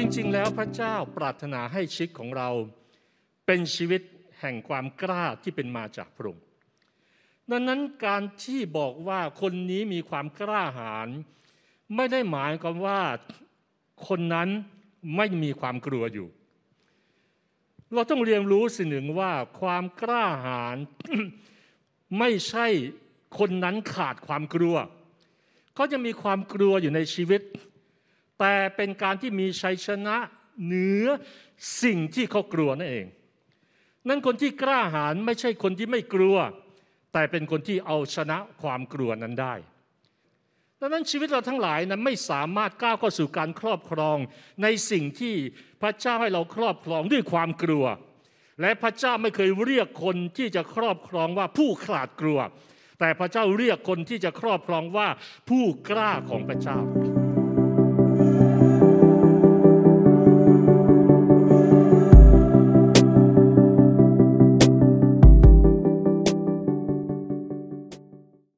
จริง ๆ แล้วพระเจ้าปรารถนาให้ชีวิตของเราเป็นชีวิตแห่งความกล้าที่เป็นมาจากพระองค์ดังนั้นการที่บอกว่าคนนี้มีความกล้าหาญไม่ได้หมายความว่าคนนั้นไม่มีความกลัวอยู่ เราต้องเรียนรู้สิ่งหนึ่งว่าความกล้าหาญไม่ใช่คนนั้นขาดความกลัว เขาจะมีความกลัวอยู่ในชีวิต แต่เป็นการที่มีชัยชนะเหนือสิ่งที่เขากลัวนั่นเอง นั่นคนที่กล้าหาญไม่ใช่คนที่ไม่กลัว แต่เป็นคนที่เอาชนะความกลัวนั้นได้ดังนั้นชีวิตเราทั้งหลายนั้นไม่สามารถก้าวเข้าสู่การครอบครองในสิ่งที่พระเจ้าให้เราครอบครองด้วยความกลัว และพระเจ้าไม่เคยเรียกคนที่จะครอบครองว่าผู้ขาดกลัว แต่พระเจ้าเรียกคนที่จะครอบครองว่าผู้กล้าของพระเจ้า